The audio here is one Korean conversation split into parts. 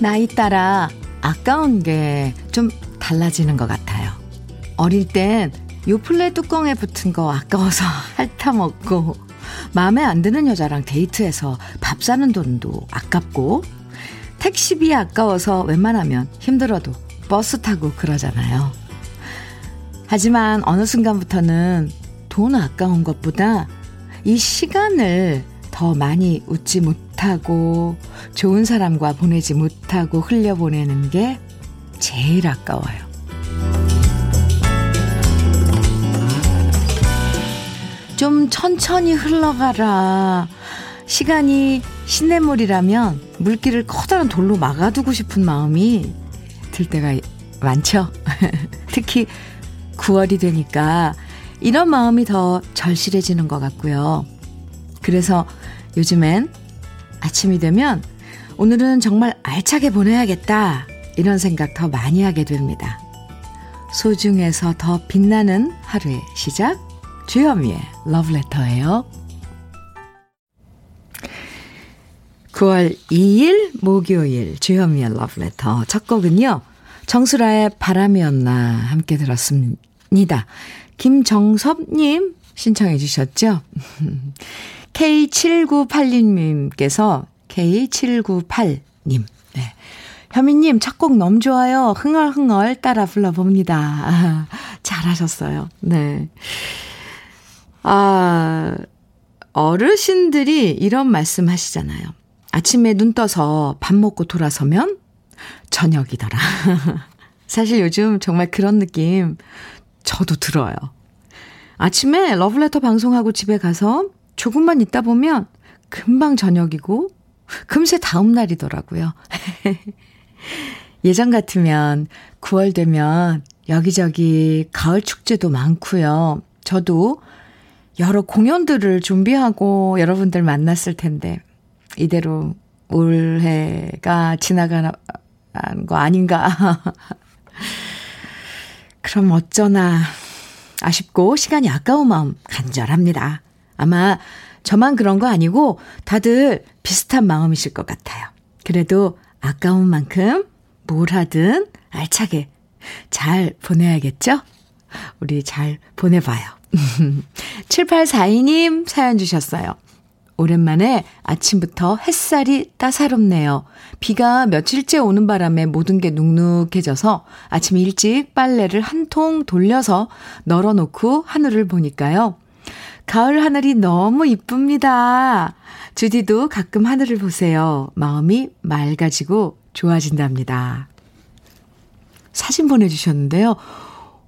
나이 따라 아까운 게 좀 달라지는 것 같아요. 어릴 땐 요플레 뚜껑에 붙은 거 아까워서 핥아먹고 마음에 안 드는 여자랑 데이트해서 밥 사는 돈도 아깝고 택시비 아까워서 웬만하면 힘들어도 버스 타고 그러잖아요. 하지만 어느 순간부터는 돈 아까운 것보다 이 시간을 더 많이 웃지 못하고 좋은 사람과 보내지 못하고 흘려보내는 게 제일 아까워요. 좀 천천히 흘러가라. 시간이 시냇물이라면 물길을 커다란 돌로 막아두고 싶은 마음이 들 때가 많죠. 특히 9월이 되니까 이런 마음이 더 절실해지는 것 같고요. 그래서 요즘엔 아침이 되면 오늘은 정말 알차게 보내야겠다. 이런 생각 더 많이 하게 됩니다. 소중해서 더 빛나는 하루의 시작. 주현미의 러브레터예요. 9월 2일 목요일 주현미의 러브레터 첫 곡은요. 정수라의 바람이었나 함께 들었습니다. 김정섭님 신청해 주셨죠? K7982님께서 K798님 네. 현미님 첫곡 너무 좋아요. 흥얼흥얼 따라 불러봅니다. 아, 잘하셨어요. 네. 아, 어르신들이 이런 말씀 하시잖아요. 아침에 눈 떠서 밥 먹고 돌아서면 저녁이더라. 사실 요즘 정말 그런 느낌 저도 들어요. 아침에 러브레터 방송하고 집에 가서 조금만 있다 보면 금방 저녁이고 금세 다음 날이더라고요. 예전 같으면 9월 되면 여기저기 가을 축제도 많고요. 저도 여러 공연들을 준비하고 여러분들 만났을 텐데 이대로 올해가 지나가는 거 아닌가. 그럼 어쩌나 아쉽고 시간이 아까운 마음 간절합니다. 아마 저만 그런 거 아니고 다들 비슷한 마음이실 것 같아요. 그래도 아까운 만큼 뭘 하든 알차게 잘 보내야겠죠? 우리 잘 보내봐요. 7842님 사연 주셨어요. 오랜만에 아침부터 햇살이 따사롭네요. 비가 며칠째 오는 바람에 모든 게 눅눅해져서 아침 일찍 빨래를 한 통 돌려서 널어놓고 하늘을 보니까요. 가을 하늘이 너무 이쁩니다. 주디도 가끔 하늘을 보세요. 마음이 맑아지고 좋아진답니다. 사진 보내주셨는데요.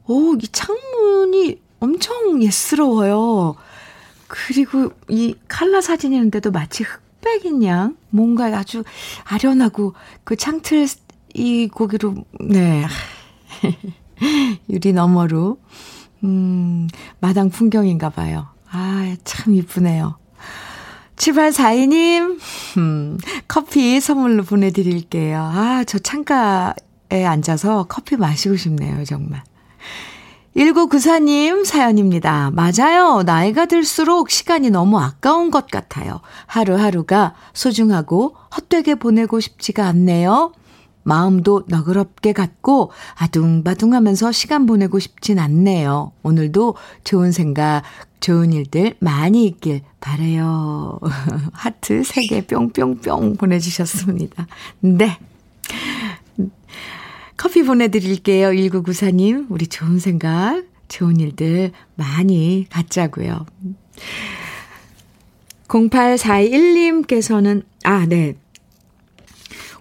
오, 이 창문이 엄청 예스러워요. 그리고 이 칼라 사진이는데도 마치 흑백인 양 뭔가 아주 아련하고 그 창틀 이 고기로 네 유리 너머로 음 마당 풍경인가 봐요. 아 참 이쁘네요. 7842님, 음, 커피 선물로 보내드릴게요. 아, 저 창가에 앉아서 커피 마시고 싶네요, 정말. 1994님 사연입니다. 맞아요. 나이가 들수록 시간이 너무 아까운 것 같아요. 하루하루가 소중하고 헛되게 보내고 싶지가 않네요. 마음도 너그럽게 갖고 아둥바둥 하면서 시간 보내고 싶진 않네요. 오늘도 좋은 생각, 좋은 일들 많이 있길 바래요. 하트 3개 뿅뿅뿅 보내주셨습니다. 네. 커피 보내드릴게요. 1994님, 우리 좋은 생각, 좋은 일들 많이 갖자고요. 0841님께서는, 아, 네.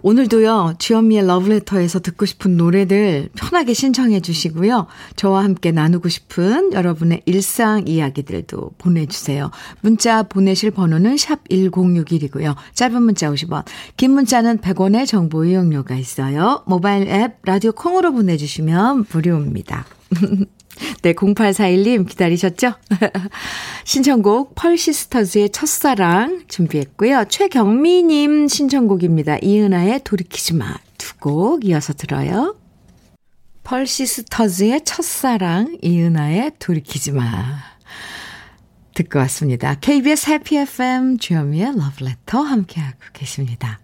오늘도요, 주현미의 러브레터에서 듣고 싶은 노래들 편하게 신청해 주시고요. 저와 함께 나누고 싶은 여러분의 일상 이야기들도 보내주세요. 문자 보내실 번호는 샵 1061이고요. 짧은 문자 50원, 긴 문자는 100원의 정보 이용료가 있어요. 모바일 앱, 라디오 콩으로 보내주시면 무료입니다. 네, 0841님 기다리셨죠? 신청곡 펄시스터즈의 첫사랑 준비했고요. 최경미님 신청곡입니다. 이은아의 돌이키지 마. 두 곡 이어서 들어요. 펄시스터즈의 첫사랑, 이은아의 돌이키지 마. 듣고 왔습니다. KBS 해피 FM 주현미의 러브레터 함께하고 계십니다.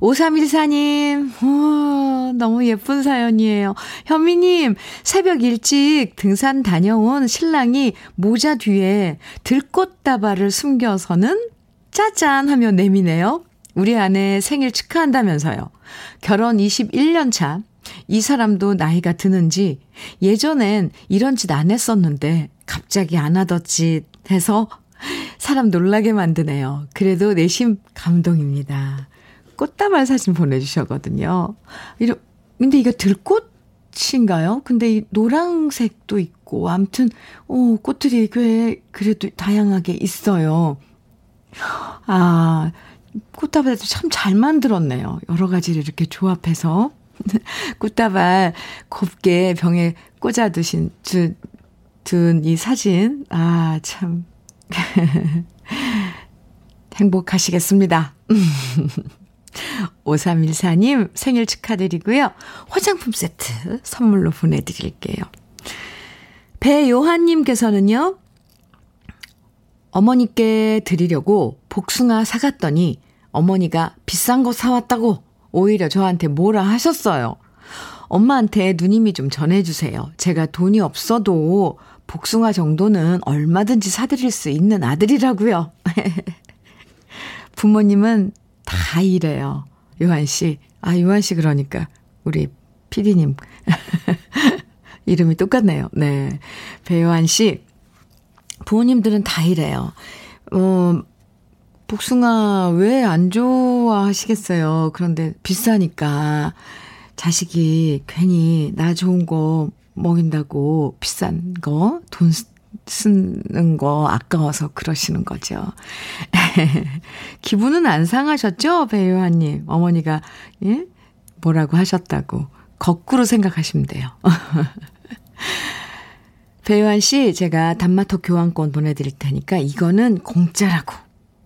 5314님, 오, 너무 예쁜 사연이에요. 현미님, 새벽 일찍 등산 다녀온 신랑이 모자 뒤에 들꽃다발을 숨겨서는 짜잔 하며 내미네요. 우리 아내 생일 축하한다면서요. 결혼 21년 차. 이 사람도 나이가 드는지 예전엔 이런 짓 안 했었는데 갑자기 안 하던 짓 해서 사람 놀라게 만드네요. 그래도 내심 감동입니다. 꽃다발 사진 보내주셨거든요. 이러, 근데 이거 들꽃인가요? 근데 이 노랑색도 있고, 암튼, 어, 꽃들이 꽤, 그래도 다양하게 있어요. 아, 꽃다발도 참 잘 만들었네요. 여러 가지를 이렇게 조합해서. 꽃다발 곱게 병에 꽂아 두신, 두, 둔이 사진. 아, 참. 행복하시겠습니다. 5314님 생일 축하드리고요. 화장품 세트 선물로 보내드릴게요. 배요한님께서는요, 어머니께 드리려고 복숭아 사갔더니 어머니가 비싼 거 사왔다고 오히려 저한테 뭐라 하셨어요. 엄마한테 누님이 좀 전해주세요. 제가 돈이 없어도 복숭아 정도는 얼마든지 사드릴 수 있는 아들이라고요. 부모님은 다 이래요. 요한 씨. 아, 요한 씨 그러니까 우리 피디님 이름이 똑같네요. 네. 배요한 씨. 부모님들은 다 이래요. 어, 복숭아 왜 안 좋아하시겠어요? 그런데 비싸니까 자식이 괜히 나 좋은 거 먹인다고 비싼 거, 돈 쓰는 거 아까워서 그러시는 거죠. 기분은 안 상하셨죠? 배요한님. 어머니가, 예? 뭐라고 하셨다고. 거꾸로 생각하시면 돼요. 배요한 씨, 제가 단마토 교환권 보내드릴 테니까 이거는 공짜라고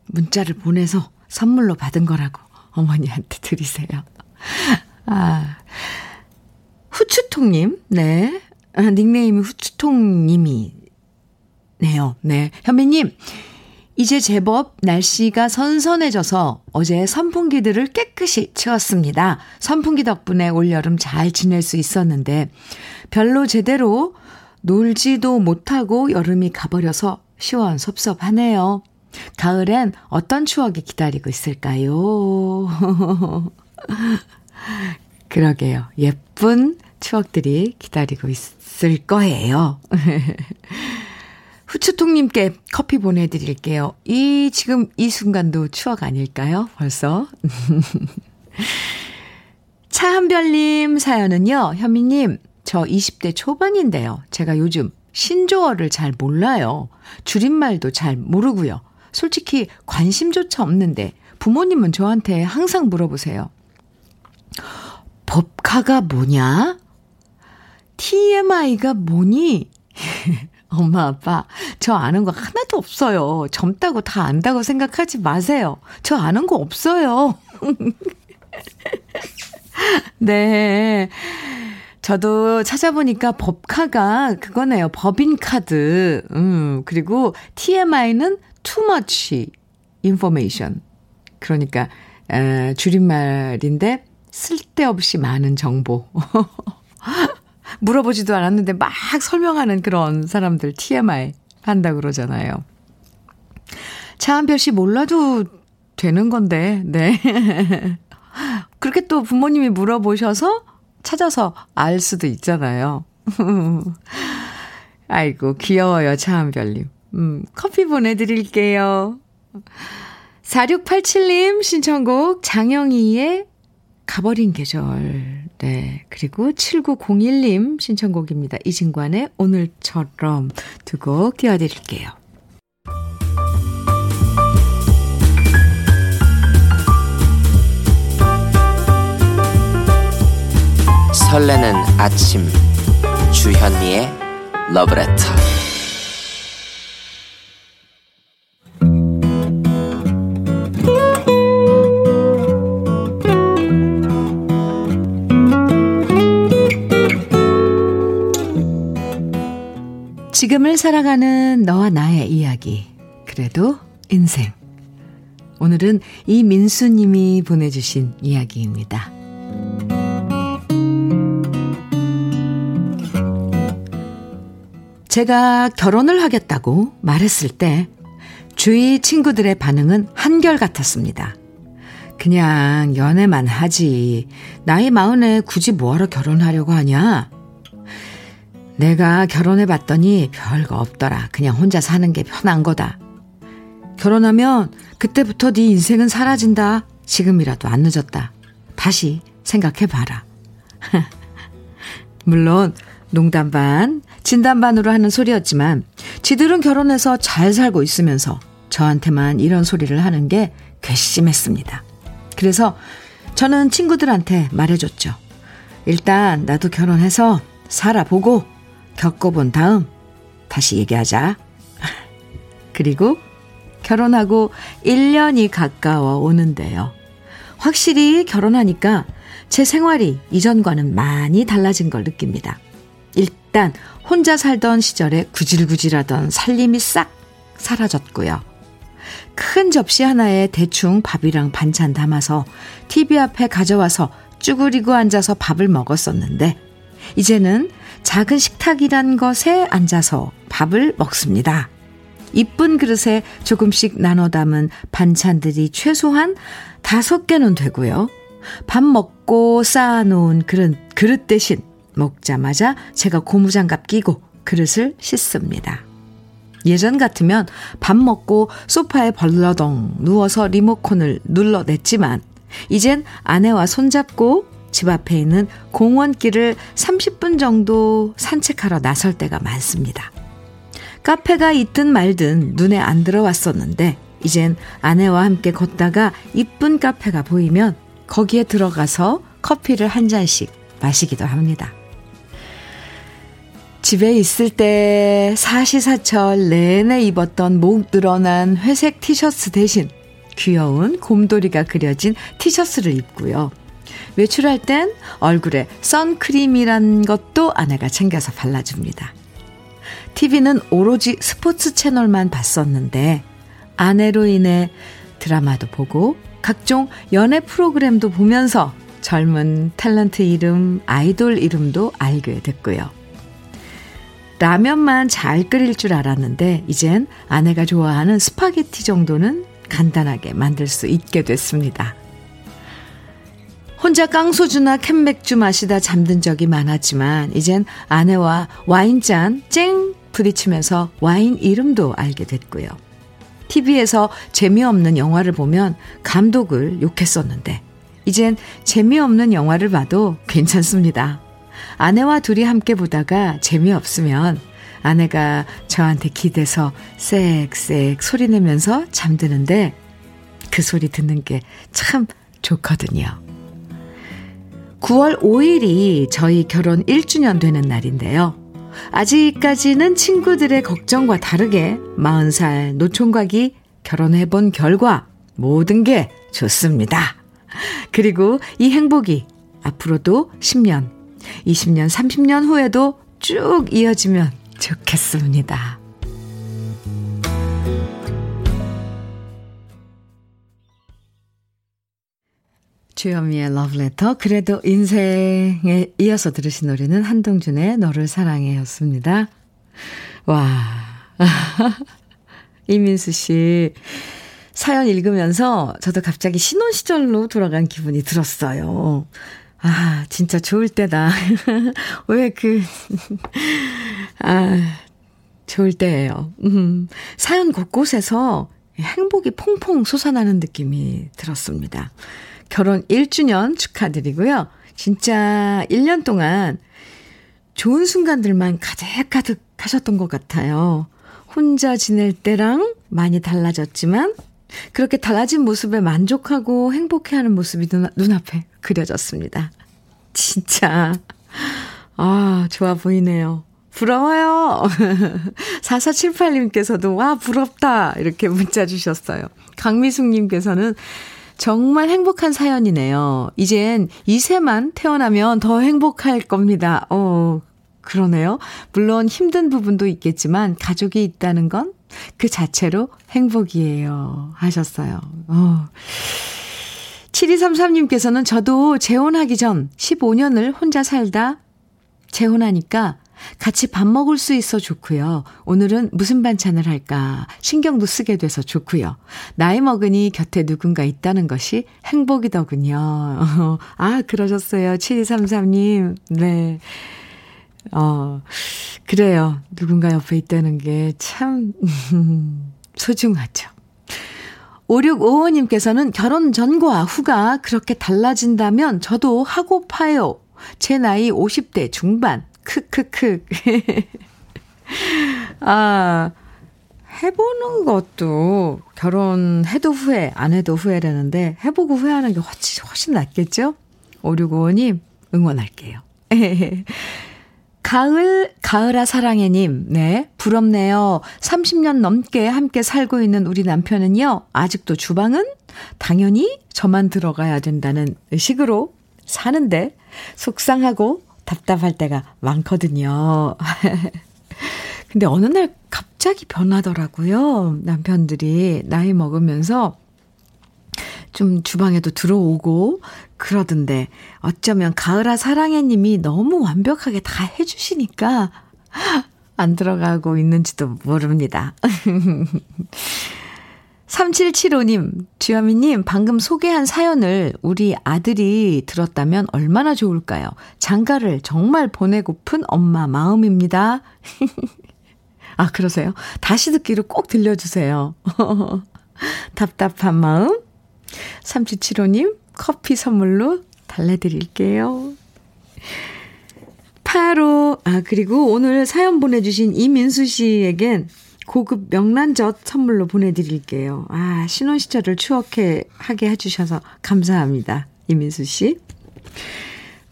문자를 보내서 선물로 받은 거라고 어머니한테 드리세요. 아, 후추통님, 네. 아, 닉네임이 후추통님이 네요. 네. 현미님, 이제 제법 날씨가 선선해져서 어제 선풍기들을 깨끗이 치웠습니다. 선풍기 덕분에 올여름 잘 지낼 수 있었는데 별로 제대로 놀지도 못하고 여름이 가버려서 시원섭섭하네요. 가을엔 어떤 추억이 기다리고 있을까요? 그러게요. 예쁜 추억들이 기다리고 있을 거예요. 후추통님께 커피 보내드릴게요. 이, 지금 이 순간도 추억 아닐까요? 벌써. 차한별님 사연은요, 현미님, 저 20대 초반인데요. 제가 요즘 신조어를 잘 몰라요. 줄임말도 잘 모르고요. 솔직히 관심조차 없는데 부모님은 저한테 항상 물어보세요. 법카가 뭐냐? TMI가 뭐니? 엄마, 아빠, 저 아는 거 하나도 없어요. 젊다고 다 안다고 생각하지 마세요. 저 아는 거 없어요. 네. 저도 찾아보니까 법카가 그거네요. 법인카드. 음, 그리고 TMI는 too much information. 그러니까, 에, 줄임말인데 쓸데없이 많은 정보. 물어보지도 않았는데 막 설명하는 그런 사람들 TMI 한다 그러잖아요. 차한별 씨 몰라도 되는 건데, 네. 그렇게 또 부모님이 물어보셔서 찾아서 알 수도 있잖아요. 아이고, 귀여워요, 차한별님. 음, 커피 보내드릴게요. 4687님 신청곡 장영희의 가버린 계절. 네. 그리고 7901님 신청곡입니다. 이진관의 오늘처럼 두 곡 띄워드릴게요. 설레는 아침 주현미의 러브레터 지금을 살아가는 너와 나의 이야기. 그래도 인생. 오늘은 이민수님이 보내주신 이야기입니다. 제가 결혼을 하겠다고 말했을 때 주위 친구들의 반응은 한결같았습니다. 그냥 연애만 하지. 나이 마흔에 굳이 뭐하러 결혼하려고 하냐? 내가 결혼해 봤더니 별거 없더라. 그냥 혼자 사는 게 편한 거다. 결혼하면 그때부터 네 인생은 사라진다. 지금이라도 안 늦었다. 다시 생각해 봐라. 물론 농담 반, 진담 반으로 하는 소리였지만 지들은 결혼해서 잘 살고 있으면서 저한테만 이런 소리를 하는 게 괘씸했습니다. 그래서 저는 친구들한테 말해줬죠. 일단 나도 결혼해서 살아보고 겪어본 다음 다시 얘기하자. 그리고 결혼하고 1년이 가까워 오는데요. 확실히 결혼하니까 제 생활이 이전과는 많이 달라진 걸 느낍니다. 일단 혼자 살던 시절에 구질구질하던 살림이 싹 사라졌고요. 큰 접시 하나에 대충 밥이랑 반찬 담아서 TV 앞에 가져와서 쭈그리고 앉아서 밥을 먹었었는데, 이제는 작은 식탁이란 것에 앉아서 밥을 먹습니다. 이쁜 그릇에 조금씩 나눠 담은 반찬들이 최소한 다섯 개는 되고요. 밥 먹고 쌓아놓은 그릇, 그릇 대신 먹자마자 제가 고무장갑 끼고 그릇을 씻습니다. 예전 같으면 밥 먹고 소파에 벌러덩 누워서 리모컨을 눌러냈지만 이젠 아내와 손잡고 집 앞에 있는 공원길을 30분 정도 산책하러 나설 때가 많습니다. 카페가 있든 말든 눈에 안 들어왔었는데 이젠 아내와 함께 걷다가 이쁜 카페가 보이면 거기에 들어가서 커피를 한 잔씩 마시기도 합니다. 집에 있을 때 사시사철 내내 입었던 목 늘어난 회색 티셔츠 대신 귀여운 곰돌이가 그려진 티셔츠를 입고요. 외출할 땐 얼굴에 선크림이란 것도 아내가 챙겨서 발라줍니다. TV는 오로지 스포츠 채널만 봤었는데 아내로 인해 드라마도 보고 각종 연예 프로그램도 보면서 젊은 탤런트 이름, 아이돌 이름도 알게 됐고요. 라면만 잘 끓일 줄 알았는데 이젠 아내가 좋아하는 스파게티 정도는 간단하게 만들 수 있게 됐습니다. 혼자 깡소주나 캔맥주 마시다 잠든 적이 많았지만 이젠 아내와 와인잔 쨍 부딪히면서 와인 이름도 알게 됐고요. TV에서 재미없는 영화를 보면 감독을 욕했었는데 이젠 재미없는 영화를 봐도 괜찮습니다. 아내와 둘이 함께 보다가 재미없으면 아내가 저한테 기대서 쌕쌕 소리 내면서 잠드는데 그 소리 듣는 게 참 좋거든요. 9월 5일이 저희 결혼 1주년 되는 날인데요. 아직까지는 친구들의 걱정과 다르게 40살 노총각이 결혼해 본 결과 모든 게 좋습니다. 그리고 이 행복이 앞으로도 10년, 20년, 30년 후에도 쭉 이어지면 좋겠습니다. 주현미의 러브레터 그래도 인생에 이어서 들으신 노래는 한동준의 너를 사랑해 였습니다. 와 이민수 씨 사연 읽으면서 저도 갑자기 신혼 시절로 돌아간 기분이 들었어요. 아, 진짜 좋을 때다. 왜 그, 아, 좋을 때예요. 음, 사연 곳곳에서 행복이 퐁퐁 솟아나는 느낌이 들었습니다. 결혼 1주년 축하드리고요. 진짜 1년 동안 좋은 순간들만 가득가득 하셨던 것 같아요. 혼자 지낼 때랑 많이 달라졌지만 그렇게 달라진 모습에 만족하고 행복해하는 모습이 눈, 눈앞에 그려졌습니다. 진짜 아 좋아 보이네요. 부러워요. 4478님께서도, 와, 부럽다. 이렇게 문자 주셨어요. 강미숙님께서는, 정말 행복한 사연이네요. 이젠 2세만 태어나면 더 행복할 겁니다. 어, 그러네요. 물론 힘든 부분도 있겠지만 가족이 있다는 건 그 자체로 행복이에요. 하셨어요. 어. 7233님께서는 저도 재혼하기 전 15년을 혼자 살다 재혼하니까 같이 밥 먹을 수 있어 좋고요. 오늘은 무슨 반찬을 할까 신경도 쓰게 돼서 좋고요. 나이 먹으니 곁에 누군가 있다는 것이 행복이더군요. 아, 그러셨어요. 7233님. 네. 어, 그래요. 누군가 옆에 있다는 게 참, 소중하죠. 5655님께서는 결혼 전과 후가 그렇게 달라진다면 저도 하고 파요. 제 나이 50대 중반. 크크크. 아, 해보는 것도 결혼해도 후회, 안 해도 후회라는데 해보고 후회하는 게 훨씬, 훨씬 낫겠죠? 5655님, 응원할게요. 가을, 가을아 사랑해님, 네, 부럽네요. 30년 넘게 함께 살고 있는 우리 남편은요, 아직도 주방은 당연히 저만 들어가야 된다는 의식으로 사는데, 속상하고 답답할 때가 많거든요. 근데 어느 날 갑자기 변하더라고요. 남편들이 나이 먹으면서 좀 주방에도 들어오고 그러던데 어쩌면 가을아 사랑해 님이 너무 완벽하게 다 해주시니까 안 들어가고 있는지도 모릅니다. 3775님, 주현미님, 방금 소개한 사연을 우리 아들이 들었다면 얼마나 좋을까요? 장가를 정말 보내고픈 엄마 마음입니다. 아, 그러세요? 다시 듣기로 꼭 들려주세요. 답답한 마음. 3775님, 커피 선물로 달래드릴게요. 8호, 아, 그리고 오늘 사연 보내주신 이민수 씨에겐 고급 명란젓 선물로 보내드릴게요. 아, 신혼 시절을 추억해 하게 해주셔서 감사합니다. 이민수 씨.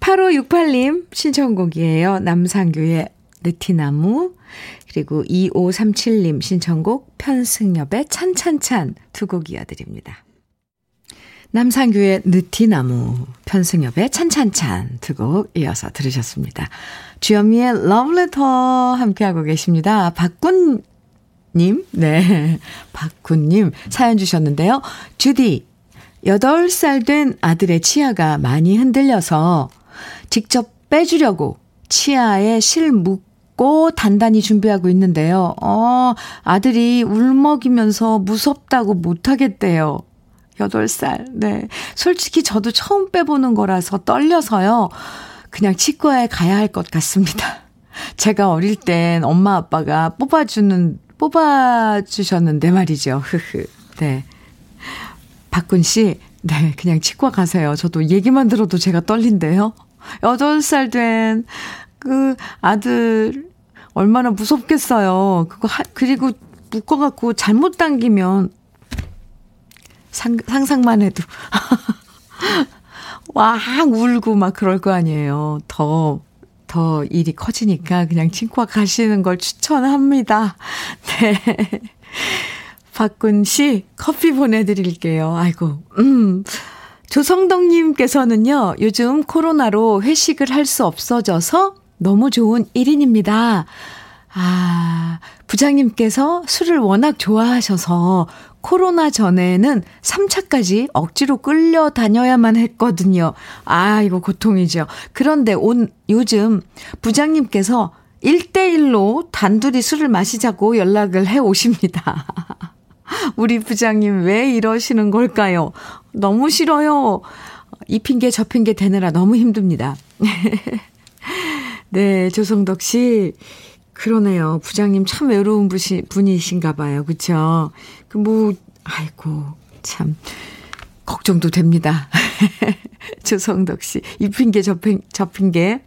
8568님 신청곡이에요. 남상규의 느티나무. 그리고 2537님 신청곡 편승엽의 찬찬찬 두 곡 이어드립니다. 남상규의 느티나무, 편승엽의 찬찬찬 두 곡 이어서 들으셨습니다. 주현미의 러브레터 함께하고 계십니다. 박군 님, 네. 박군 님 사연 주셨는데요. 주디, 8살 된 아들의 치아가 많이 흔들려서 직접 빼주려고 치아에 실 묶고 단단히 준비하고 있는데요. 어, 아들이 울먹이면서 무섭다고 못하겠대요. 8살. 네. 솔직히 저도 처음 빼보는 거라서 떨려서요. 그냥 치과에 가야 할 것 같습니다. 제가 어릴 땐 엄마 아빠가 뽑아주는 뽑아주셨는데 말이죠. 흐흐. 네. 박군 씨, 네, 그냥 치과 가세요. 저도 얘기만 들어도 제가 떨린데요. 8살 된 그 아들, 얼마나 무섭겠어요. 그거, 하, 그리고 묶어갖고 잘못 당기면 상, 상상만 해도. 와, 울고 막 그럴 거 아니에요. 더 더 일이 커지니까 그냥 치과 가시는 걸 추천합니다. 네. 박군 씨, 커피 보내드릴게요. 아이고, 음. 조성덕님께서는요, 요즘 코로나로 회식을 할 수 없어져서 너무 좋은 1인입니다. 아, 부장님께서 술을 워낙 좋아하셔서 코로나 전에는 3차까지 억지로 끌려 다녀야만 했거든요. 아, 이거 고통이죠. 그런데 온, 요즘 부장님께서 1대1로 단둘이 술을 마시자고 연락을 해 오십니다. 우리 부장님 왜 이러시는 걸까요? 너무 싫어요. 이 핑계 저 핑계 대느라 너무 힘듭니다. 네, 조성덕 씨. 그러네요. 부장님 참 외로운 분이, 분이신가 봐요. 그쵸? 그 뭐, 아이고, 참, 걱정도 됩니다. 조성덕 씨. 이 핑계, 저, 핑, 저 핑계.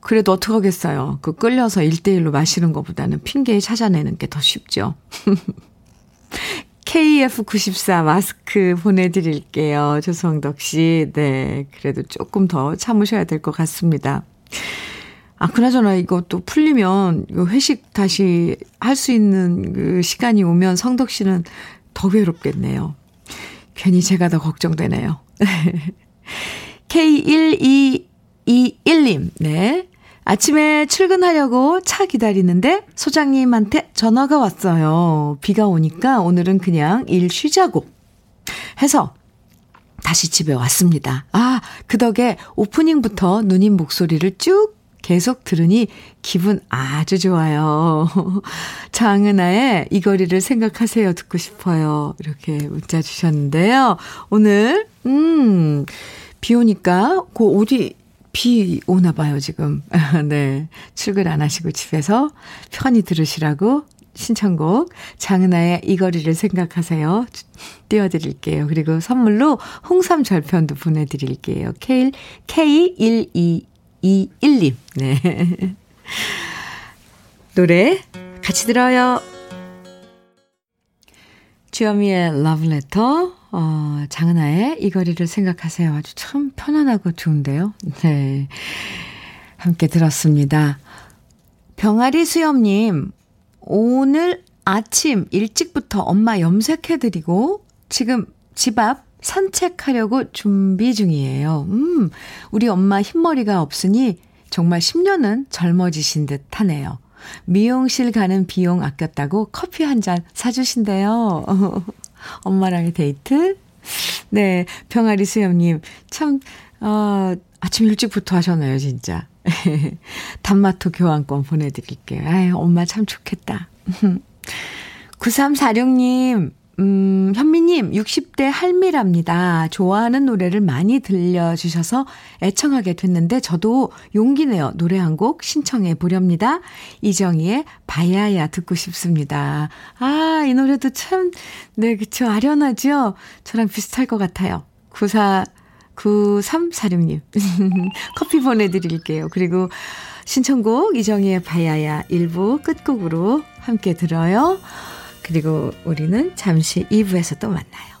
그래도 어떡하겠어요. 그 끌려서 1대1로 마시는 것보다는 핑계 찾아내는 게 더 쉽죠. KF94 마스크 보내드릴게요. 조성덕 씨. 네. 그래도 조금 더 참으셔야 될 것 같습니다. 아, 그나저나 또 풀리면 회식 다시 할 수 있는 그 시간이 오면 성덕 씨는 더 외롭겠네요. 괜히 제가 더 걱정되네요. K1221님, 네. 아침에 출근하려고 차 기다리는데 소장님한테 전화가 왔어요. 비가 오니까 오늘은 그냥 일 쉬자고 해서 다시 집에 왔습니다. 아, 그 덕에 오프닝부터 누님 목소리를 쭉 계속 들으니 기분 아주 좋아요. 장은아의 이 거리를 생각하세요. 듣고 싶어요. 이렇게 문자 주셨는데요. 오늘, 음, 비 오니까, 그 어디, 비 오나 봐요, 지금. 네. 출근 안 하시고 집에서 편히 들으시라고 신청곡 장은아의 이 거리를 생각하세요. 띄워드릴게요. 그리고 선물로 홍삼 절편도 보내드릴게요. K, K1221님. 네. 노래 같이 들어요. 주현미의 러브레터, 어, 장은아의 이 거리를 생각하세요. 아주 참 편안하고 좋은데요. 네. 함께 들었습니다. 병아리 수염님, 오늘 아침 일찍부터 엄마 염색해드리고 지금 집 앞 산책하려고 준비 중이에요. 음, 우리 엄마 흰머리가 없으니 정말 10년은 젊어지신 듯 하네요. 미용실 가는 비용 아꼈다고 커피 한 잔 사주신대요. 엄마랑의 데이트? 네, 병아리 수염님. 참, 어, 아침 일찍부터 하셨나요, 진짜. 단마토 교환권 보내드릴게요. 아유, 엄마 참 좋겠다. 9346님, 음, 현미님, 60대 할미랍니다. 좋아하는 노래를 많이 들려주셔서 애청하게 됐는데, 저도 용기 내어 노래 한 곡 신청해 보렵니다. 이정희의 바야야 듣고 싶습니다. 아, 이 노래도 참, 네, 그쵸. 아련하죠? 저랑 비슷할 것 같아요. 94, 9346님. 커피 보내드릴게요. 그리고 신청곡 이정희의 바야야 일부 끝곡으로 함께 들어요. 그리고 우리는 잠시 2부에서 또 만나요.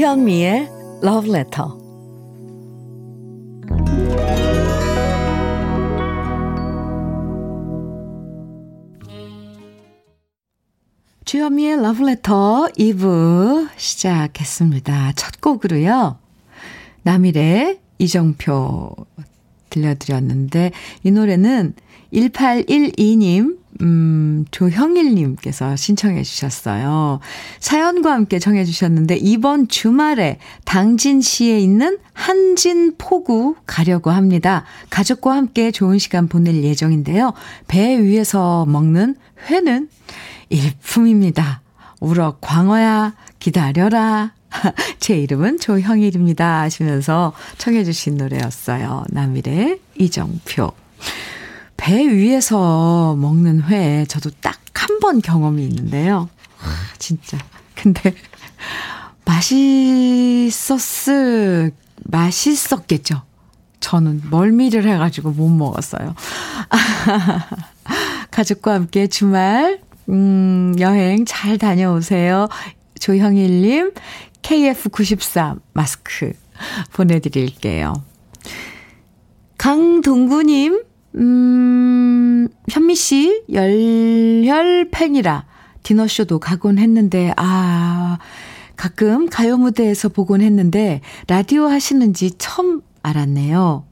주현미의 Love Letter. 주현미의 Love Letter 2부 시작했습니다. 첫 곡으로요. 남일의 이정표 들려드렸는데 이 노래는 1812님 음, 조형일님께서 신청해 주셨어요. 사연과 함께 정해 주셨는데, 이번 주말에 당진시에 있는 한진포구 가려고 합니다. 가족과 함께 좋은 시간 보낼 예정인데요. 배 위에서 먹는 회는 일품입니다. 우럭 광어야, 기다려라. 제 이름은 조형일입니다. 하시면서 청해 주신 노래였어요. 남일의 이정표. 배 위에서 먹는 회 저도 딱 한 번 경험이 있는데요. 아, 진짜. 근데 맛있었을 맛있었겠죠. 저는 멀미를 해가지고 못 먹었어요. 가족과 함께 주말 음, 여행 잘 다녀오세요. 조형일님 KF94 마스크 보내드릴게요. 강동구님 음, 현미 씨, 열혈 팬이라 디너쇼도 가곤 했는데, 아, 가끔 가요 무대에서 보곤 했는데, 라디오 하시는지 처음 알았네요.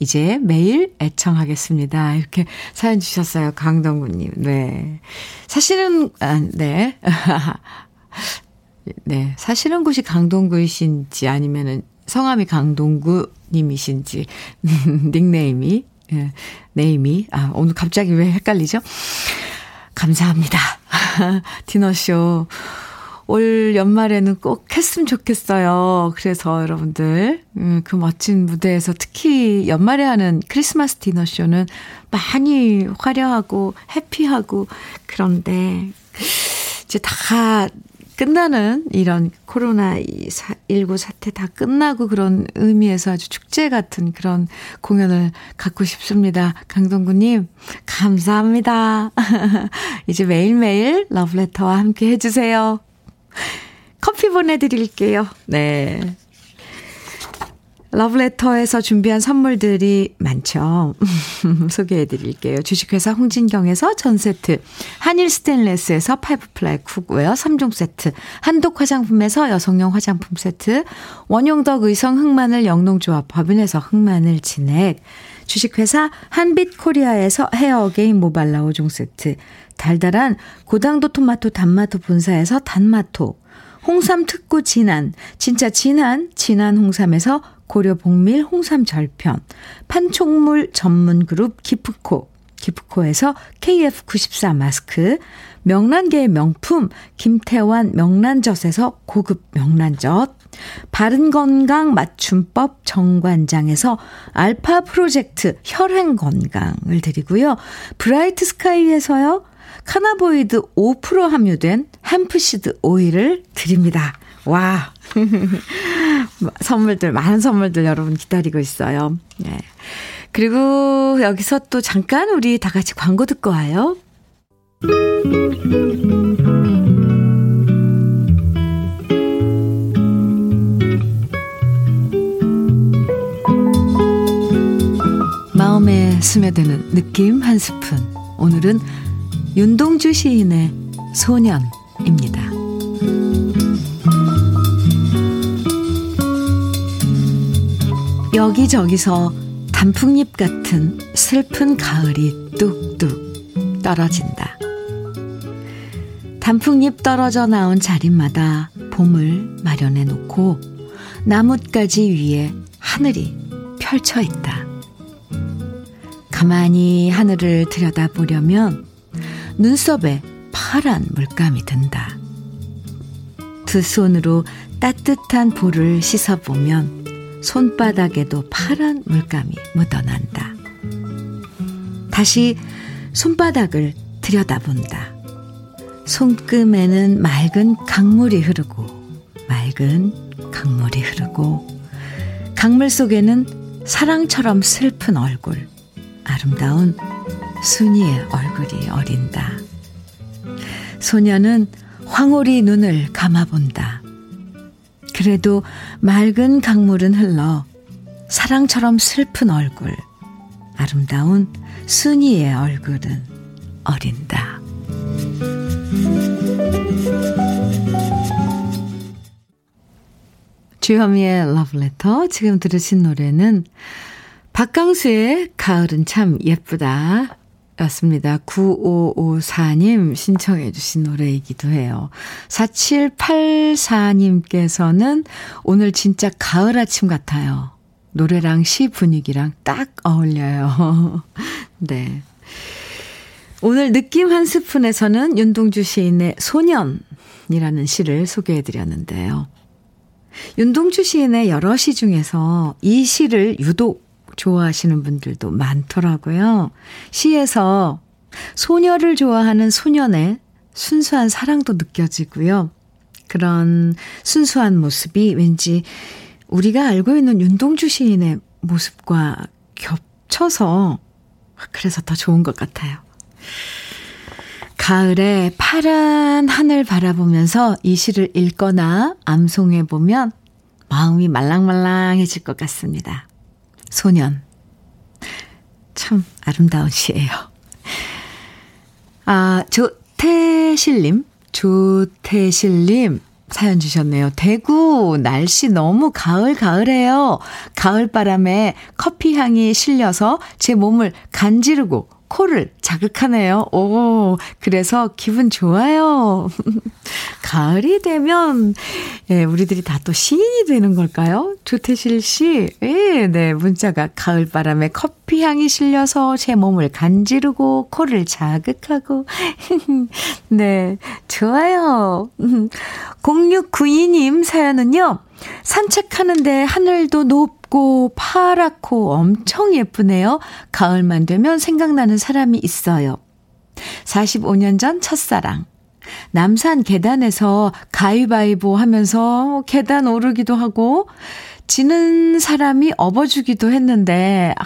이제 매일 애청하겠습니다. 이렇게 사연 주셨어요. 강동구님. 네. 사실은, 아, 네. 네. 사실은 곳이 강동구이신지 아니면은 성함이 강동구님이신지, 닉네임이 예, 네이미. 아, 오늘 갑자기 왜 헷갈리죠? 감사합니다. 디너쇼. 올 연말에는 꼭 했으면 좋겠어요. 그래서 여러분들, 음, 그 멋진 무대에서 특히 연말에 하는 크리스마스 디너쇼는 많이 화려하고 해피하고 그런데 이제 다 끝나는 이런 코로나19 사태 다 끝나고 그런 의미에서 아주 축제 같은 그런 공연을 갖고 싶습니다. 강동구님, 감사합니다. 이제 매일매일 러브레터와 함께 해주세요. 커피 보내드릴게요. 네. 러브레터에서 준비한 선물들이 많죠. 소개해 드릴게요. 주식회사 홍진경에서 전 세트, 한일 스테인레스에서 five ply cookware 3종 세트, 한독 화장품에서 여성용 화장품 세트, 원용덕 의성 흑마늘 영농조합 법인에서 흑마늘 진액, 주식회사 한빛 코리아에서 헤어 어게인 모발라 5종 세트, 달달한 고당도 토마토 단마토 본사에서 단마토, 홍삼 특구 진한, 진짜 진한, 진한 홍삼에서 고려 복밀 홍삼 절편, 판촉물 전문 그룹 기프코, 기프코에서 KF94 마스크, 명란계의 명품 김태환 명란젓에서 고급 명란젓, 바른 건강 맞춤법 정관장에서 알파 프로젝트 혈행 건강을 드리고요. 브라이트 스카이에서요. cannabinoid 5% 함유된 hemp seed 오일을 드립니다. 와. 선물들, 많은 선물들 여러분 기다리고 있어요. 네. 그리고 여기서 또 잠깐 우리 다 같이 광고 듣고 와요. 마음에 스며드는 느낌 한 스푼. 오늘은 윤동주 시인의 소년입니다. 여기저기서 단풍잎 같은 슬픈 가을이 뚝뚝 떨어진다. 단풍잎 떨어져 나온 자리마다 봄을 마련해 놓고 나뭇가지 위에 하늘이 펼쳐 있다. 가만히 하늘을 들여다보려면 눈썹에 파란 물감이 든다. 두 손으로 따뜻한 볼을 씻어보면 손바닥에도 파란 물감이 묻어난다. 다시 손바닥을 들여다본다. 손금에는 맑은 강물이 흐르고, 맑은 강물이 흐르고, 강물 속에는 사랑처럼 슬픈 얼굴, 아름다운 순이의 얼굴이 어린다. 소녀는 황홀히 눈을 감아본다. 그래도 맑은 강물은 흘러 사랑처럼 슬픈 얼굴, 아름다운 순이의 얼굴은 어린다. 주현미의 러브레터 지금 들으신 노래는 박강수의 가을은 참 예쁘다 였습니다. 9554님 신청해 주신 노래이기도 해요. 4784님께서는 오늘 진짜 가을 아침 같아요. 노래랑 시 분위기랑 딱 어울려요. 네. 오늘 느낌 한 스푼에서는 윤동주 시인의 소년이라는 시를 소개해 드렸는데요. 윤동주 시인의 여러 시 중에서 이 시를 유독 좋아하시는 분들도 많더라고요. 시에서 소녀를 좋아하는 소년의 순수한 사랑도 느껴지고요. 그런 순수한 모습이 왠지 우리가 알고 있는 윤동주 시인의 모습과 겹쳐서 그래서 더 좋은 것 같아요. 가을에 파란 하늘 바라보면서 이 시를 읽거나 암송해 보면 마음이 말랑말랑해질 것 같습니다. 소년. 참 아름다운 시예요. 아, 조태실님, 조태실님 사연 주셨네요. 대구 날씨 너무 가을 가을해요. 가을 바람에 커피 향이 실려서 제 몸을 간지르고 코를 자극하네요. 오, 그래서 기분 좋아요. 가을이 되면, 예, 우리들이 다 또 시인이 되는 걸까요? 조태실 씨, 예, 네, 문자가 가을 바람에 커피 향이 실려서 제 몸을 간지르고 코를 자극하고, 네, 좋아요. 0692님 사연은요, 산책하는데 하늘도 높 고 파랗고 엄청 예쁘네요. 가을만 되면 생각나는 사람이 있어요. 45년 전 첫사랑. 남산 계단에서 가위바위보 하면서 계단 오르기도 하고, 지는 사람이 업어주기도 했는데, 아,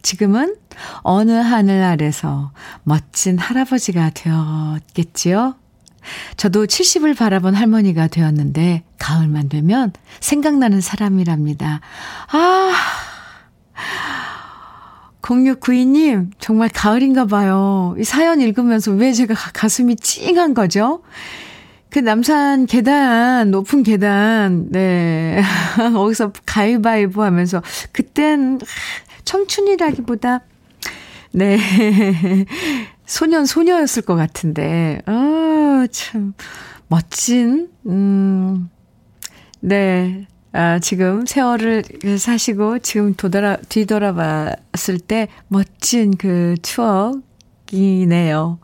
지금은 어느 하늘 아래서 멋진 할아버지가 되었겠지요? 저도 70을 바라본 할머니가 되었는데, 가을만 되면 생각나는 사람이랍니다. 아, 0692님, 정말 가을인가 봐요. 이 사연 읽으면서 왜 제가 가슴이 찡한 거죠? 그 남산 계단, 높은 계단, 네. 거기서 가위바위보 하면서, 그땐 청춘이라기보다, 네. 소년, 소녀였을 것 같은데, 아, 참, 멋진, 음, 네. 아, 지금 세월을 사시고 지금 도돌아, 뒤돌아 봤을 때 멋진 그 추억이네요.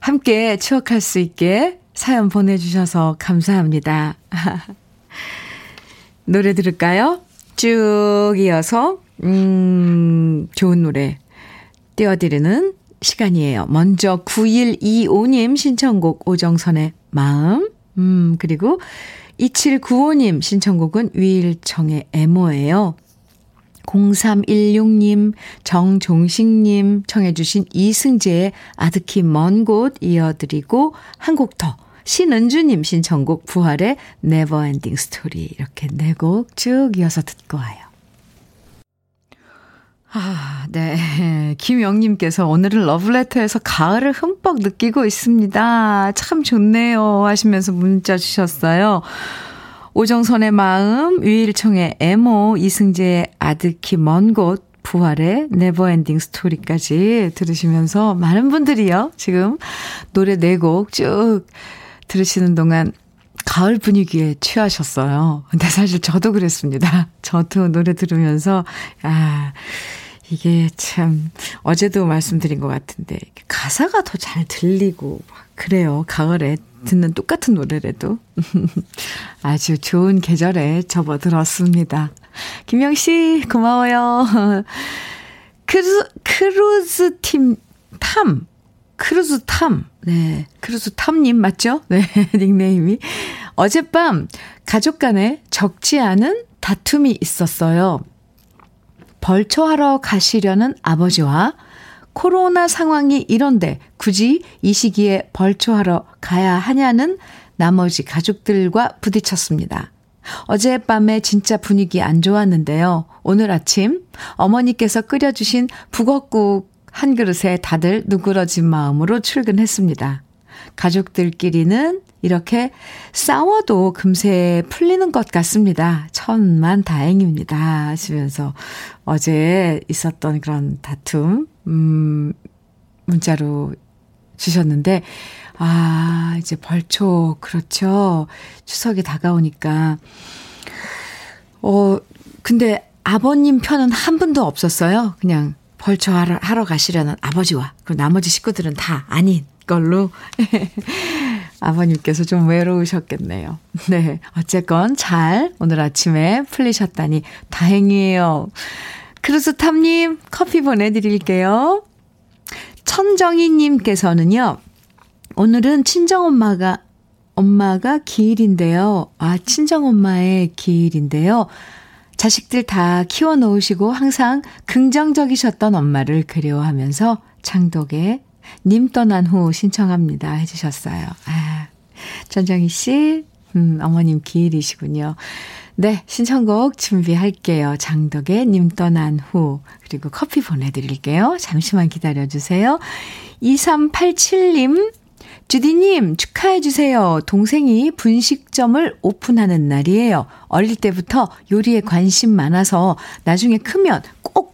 함께 추억할 수 있게 사연 보내주셔서 감사합니다. 노래 들을까요? 쭉 이어서, 음, 좋은 노래 띄워드리는 시간이에요. 먼저 9125님 신청곡 오정선의 마음, 음, 그리고 2795님 신청곡은 위일청의 애모예요. 0316님, 정종식님 청해주신 이승재의 아득히 먼 곳 이어드리고 한 곡 더. 신은주님 신청곡 부활의 Never Ending Story 이렇게 네 곡 쭉 이어서 듣고 와요. 아, 네. 김영님께서 오늘은 러브레터에서 가을을 흠뻑 느끼고 있습니다. 참 좋네요. 하시면서 문자 주셨어요. 오정선의 마음, 위일청의 애모, 이승재의 아득히 먼 곳, 부활의 Never Ending Story까지 들으시면서 많은 분들이요. 지금 노래 네 곡 쭉 들으시는 동안 가을 분위기에 취하셨어요. 근데 사실 저도 그랬습니다. 저도 노래 들으면서, 아, 이게 참, 어제도 말씀드린 것 같은데, 가사가 더 잘 들리고, 그래요. 가을에 듣는 똑같은 노래라도. 아주 좋은 계절에 접어들었습니다. 김영 씨, 고마워요. 크루, 크루즈 팀, 탐. 크루즈 탐. 네. 크루즈 탐님 맞죠? 네. 닉네임이. 어젯밤 가족 간에 적지 않은 다툼이 있었어요. 벌초하러 가시려는 아버지와 코로나 상황이 이런데 굳이 이 시기에 벌초하러 가야 하냐는 나머지 가족들과 부딪혔습니다. 어젯밤에 진짜 분위기 안 좋았는데요. 오늘 아침 어머니께서 끓여주신 북엇국 한 그릇에 다들 누그러진 마음으로 출근했습니다. 가족들끼리는 이렇게 싸워도 금세 풀리는 것 같습니다. 천만 다행입니다. 하시면서 어제 있었던 그런 다툼, 음, 문자로 주셨는데, 아, 이제 벌초, 그렇죠. 추석이 다가오니까. 어, 근데 아버님 편은 한 분도 없었어요. 그냥 벌초 하러, 하러 가시려는 아버지와, 그리고 나머지 식구들은 다 아닌 걸로. 아버님께서 좀 외로우셨겠네요. 네. 어쨌건 잘 오늘 아침에 풀리셨다니 다행이에요. 크루스탑님 커피 보내드릴게요. 천정희님께서는요, 오늘은 친정엄마가, 엄마가 기일인데요. 아, 친정엄마의 기일인데요. 자식들 다 키워 놓으시고 항상 긍정적이셨던 엄마를 그리워하면서 창독에 님 떠난 후 신청합니다. 해주셨어요. 아, 전정희 씨, 음, 어머님 기일이시군요. 네, 신청곡 준비할게요. 장덕의 님 떠난 후. 그리고 커피 보내드릴게요. 잠시만 기다려주세요. 2387님, 주디님 축하해주세요. 동생이 분식점을 오픈하는 날이에요. 어릴 때부터 요리에 관심 많아서 나중에 크면 꼭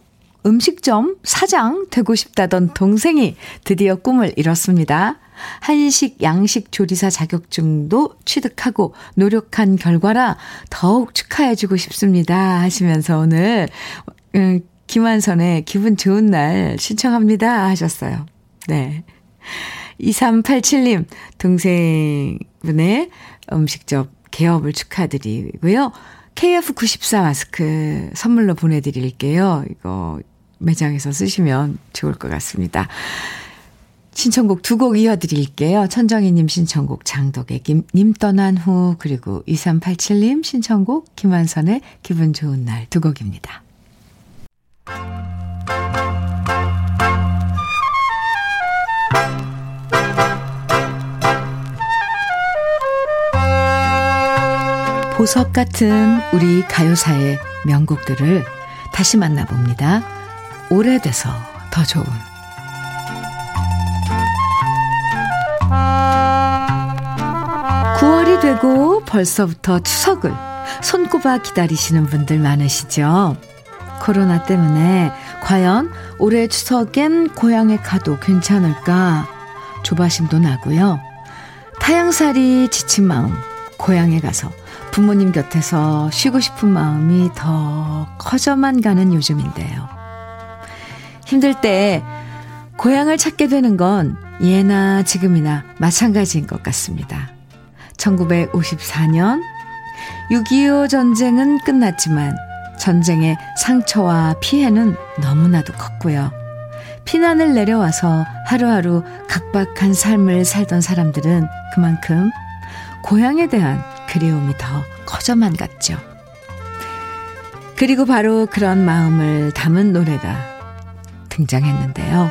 음식점 사장 되고 싶다던 동생이 드디어 꿈을 이뤘습니다. 한식, 양식 조리사 자격증도 취득하고 노력한 결과라 더욱 축하해주고 싶습니다. 하시면서 오늘, 음, 김한선의 기분 좋은 날 신청합니다. 하셨어요. 네. 2387님, 동생분의 음식점 개업을 축하드리고요. KF94 마스크 선물로 보내드릴게요. 이거 매장에서 쓰시면 좋을 것 같습니다. 신청곡 두 곡 이어드릴게요. 천정희님 신청곡 장덕의 김, 님 떠난 후 그리고 2387님 신청곡 김한선의 기분 좋은 날 두 곡입니다. 보석 같은 우리 가요사의 명곡들을 다시 만나봅니다. 오래돼서 더 좋은 9월이 되고 벌써부터 추석을 손꼽아 기다리시는 분들 많으시죠? 코로나 때문에 과연 올해 추석엔 고향에 가도 괜찮을까 조바심도 나고요. 타양살이 지친 마음 고향에 가서 부모님 곁에서 쉬고 싶은 마음이 더 커져만 가는 요즘인데요. 힘들 때 고향을 찾게 되는 건 예나 지금이나 마찬가지인 것 같습니다. 1954년 6.25 전쟁은 끝났지만 전쟁의 상처와 피해는 너무나도 컸고요. 피난을 내려와서 하루하루 각박한 삶을 살던 사람들은 그만큼 고향에 대한 그리움이 더 커져만 갔죠. 그리고 바로 그런 마음을 담은 노래가 등장했는데요.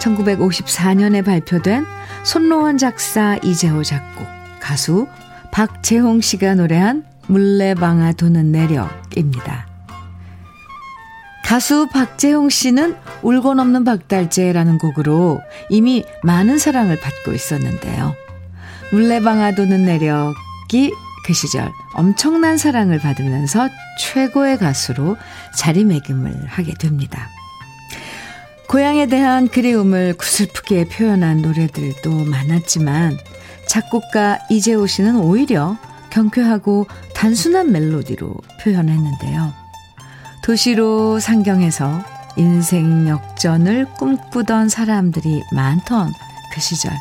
1954년에 발표된 손로원 작사 이재호 작곡 가수 박재홍 씨가 노래한 물레방아 도는 내력입니다. 가수 박재홍 씨는 울고 넘는 박달재라는 곡으로 이미 많은 사랑을 받고 있었는데요. 물레방아 도는 내력이 그 시절 엄청난 사랑을 받으면서 최고의 가수로 자리매김을 하게 됩니다. 고향에 대한 그리움을 구슬프게 표현한 노래들도 많았지만 작곡가 이재호 씨는 오히려 경쾌하고 단순한 멜로디로 표현했는데요. 도시로 상경해서 인생 역전을 꿈꾸던 사람들이 많던 그 시절.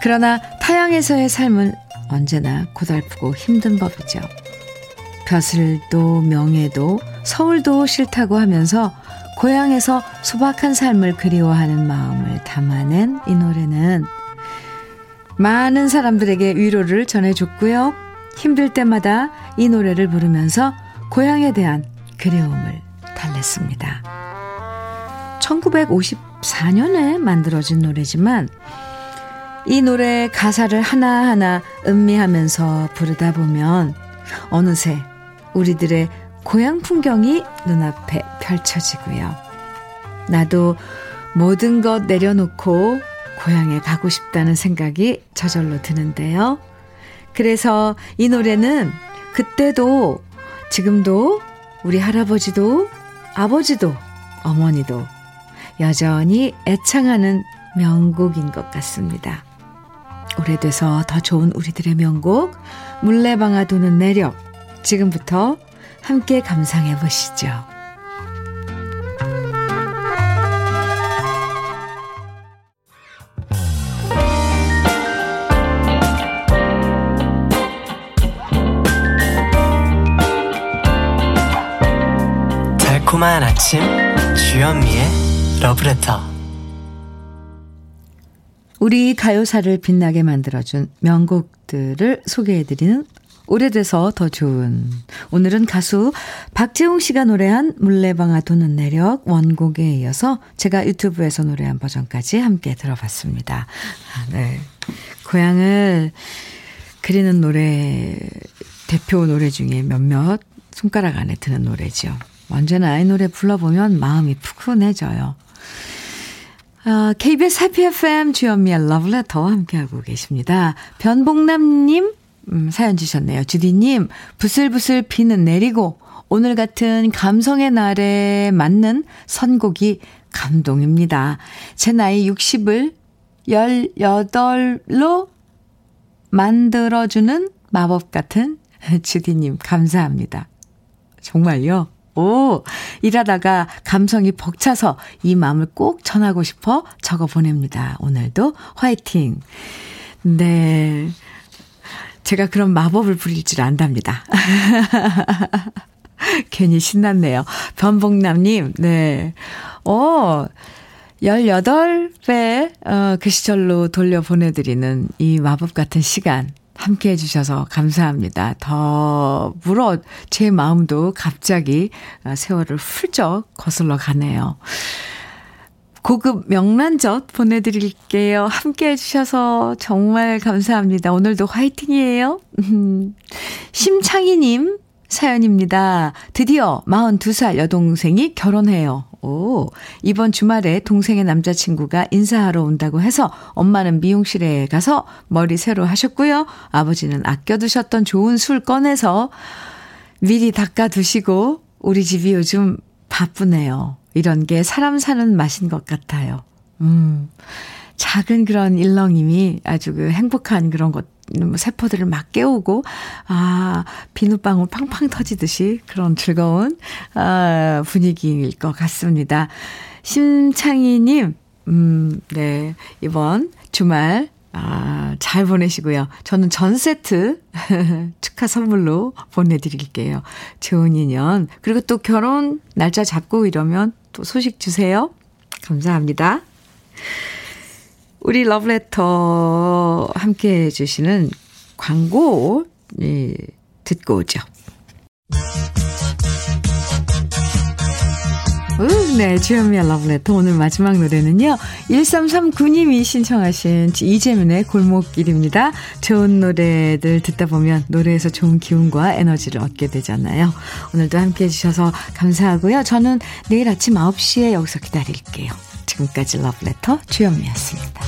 그러나 타양에서의 삶은 언제나 고달프고 힘든 법이죠. 벼슬도 명예도 서울도 싫다고 하면서 고향에서 소박한 삶을 그리워하는 마음을 담아낸 이 노래는 많은 사람들에게 위로를 전해줬고요. 힘들 때마다 이 노래를 부르면서 고향에 대한 그리움을 달랬습니다. 1954년에 만들어진 노래지만 이 노래 가사를 하나하나 음미하면서 부르다 보면 어느새 우리들의 고향 풍경이 눈앞에 펼쳐지고요. 나도 모든 것 내려놓고 고향에 가고 싶다는 생각이 저절로 드는데요. 그래서 이 노래는 그때도 지금도 우리 할아버지도 아버지도 어머니도 여전히 애창하는 명곡인 것 같습니다. 오래돼서 더 좋은 우리들의 명곡 물레방아 도는 내력 지금부터 함께 감상해 보시죠. 달콤한 아침 주현미의 러브레터 우리 가요사를 빛나게 만들어준 명곡들을 소개해드리는 오래돼서 더 좋은 오늘은 가수 박재홍 씨가 노래한 물레방아 도는 내력 원곡에 이어서 제가 유튜브에서 노래한 버전까지 함께 들어봤습니다. 아, 네. 고향을 그리는 노래 대표 노래 중에 몇몇 손가락 안에 드는 노래죠. 언제나 이 노래 불러보면 마음이 푸근해져요. 아, KBS 해피 FM 주현미의 러브레터와 함께하고 계십니다. 변복남님, 음, 사연 주셨네요. 주디님, 부슬부슬 비는 내리고, 오늘 같은 감성의 날에 맞는 선곡이 감동입니다. 제 나이 60을 18로 만들어주는 마법 같은 주디님, 감사합니다. 정말요? 오, 일하다가 감성이 벅차서 이 마음을 꼭 전하고 싶어 적어 보냅니다. 오늘도 화이팅. 네. 제가 그런 마법을 부릴 줄 안답니다. 괜히 신났네요. 변복남님, 네. 어, 18배, 어, 그 시절로 돌려 보내드리는 이 마법 같은 시간. 함께 해주셔서 감사합니다. 더 물어 제 마음도 갑자기 어, 세월을 훌쩍 거슬러 가네요. 고급 명란젓 보내드릴게요. 함께 해주셔서 정말 감사합니다. 오늘도 화이팅이에요. 심창희님 사연입니다. 드디어 42살 여동생이 결혼해요. 오, 이번 주말에 동생의 남자친구가 인사하러 온다고 해서 엄마는 미용실에 가서 머리 새로 하셨고요. 아버지는 아껴두셨던 좋은 술 꺼내서 미리 닦아두시고 우리 집이 요즘 바쁘네요. 이런 게 사람 사는 맛인 것 같아요. 음, 작은 그런 일렁임이 아주 그 행복한 그런 것, 뭐 세포들을 막 깨우고, 아, 비눗방울 팡팡 터지듯이 그런 즐거운, 아, 분위기일 것 같습니다. 심창희님, 음, 네. 이번 주말, 아, 잘 보내시고요. 저는 전 세트 축하 선물로 보내드릴게요. 좋은 인연. 그리고 또 결혼 날짜 잡고 이러면 또 소식 주세요. 감사합니다. 우리 러브레터 함께 해주시는 광고, 예, 듣고 오죠. 네, 주현미의 러브레터 오늘 마지막 노래는요. 1339님이 신청하신 이재민의 골목길입니다. 좋은 노래들 듣다 보면 노래에서 좋은 기운과 에너지를 얻게 되잖아요. 오늘도 함께 해주셔서 감사하고요. 저는 내일 아침 9시에 여기서 기다릴게요. 지금까지 러브레터 주현미였습니다.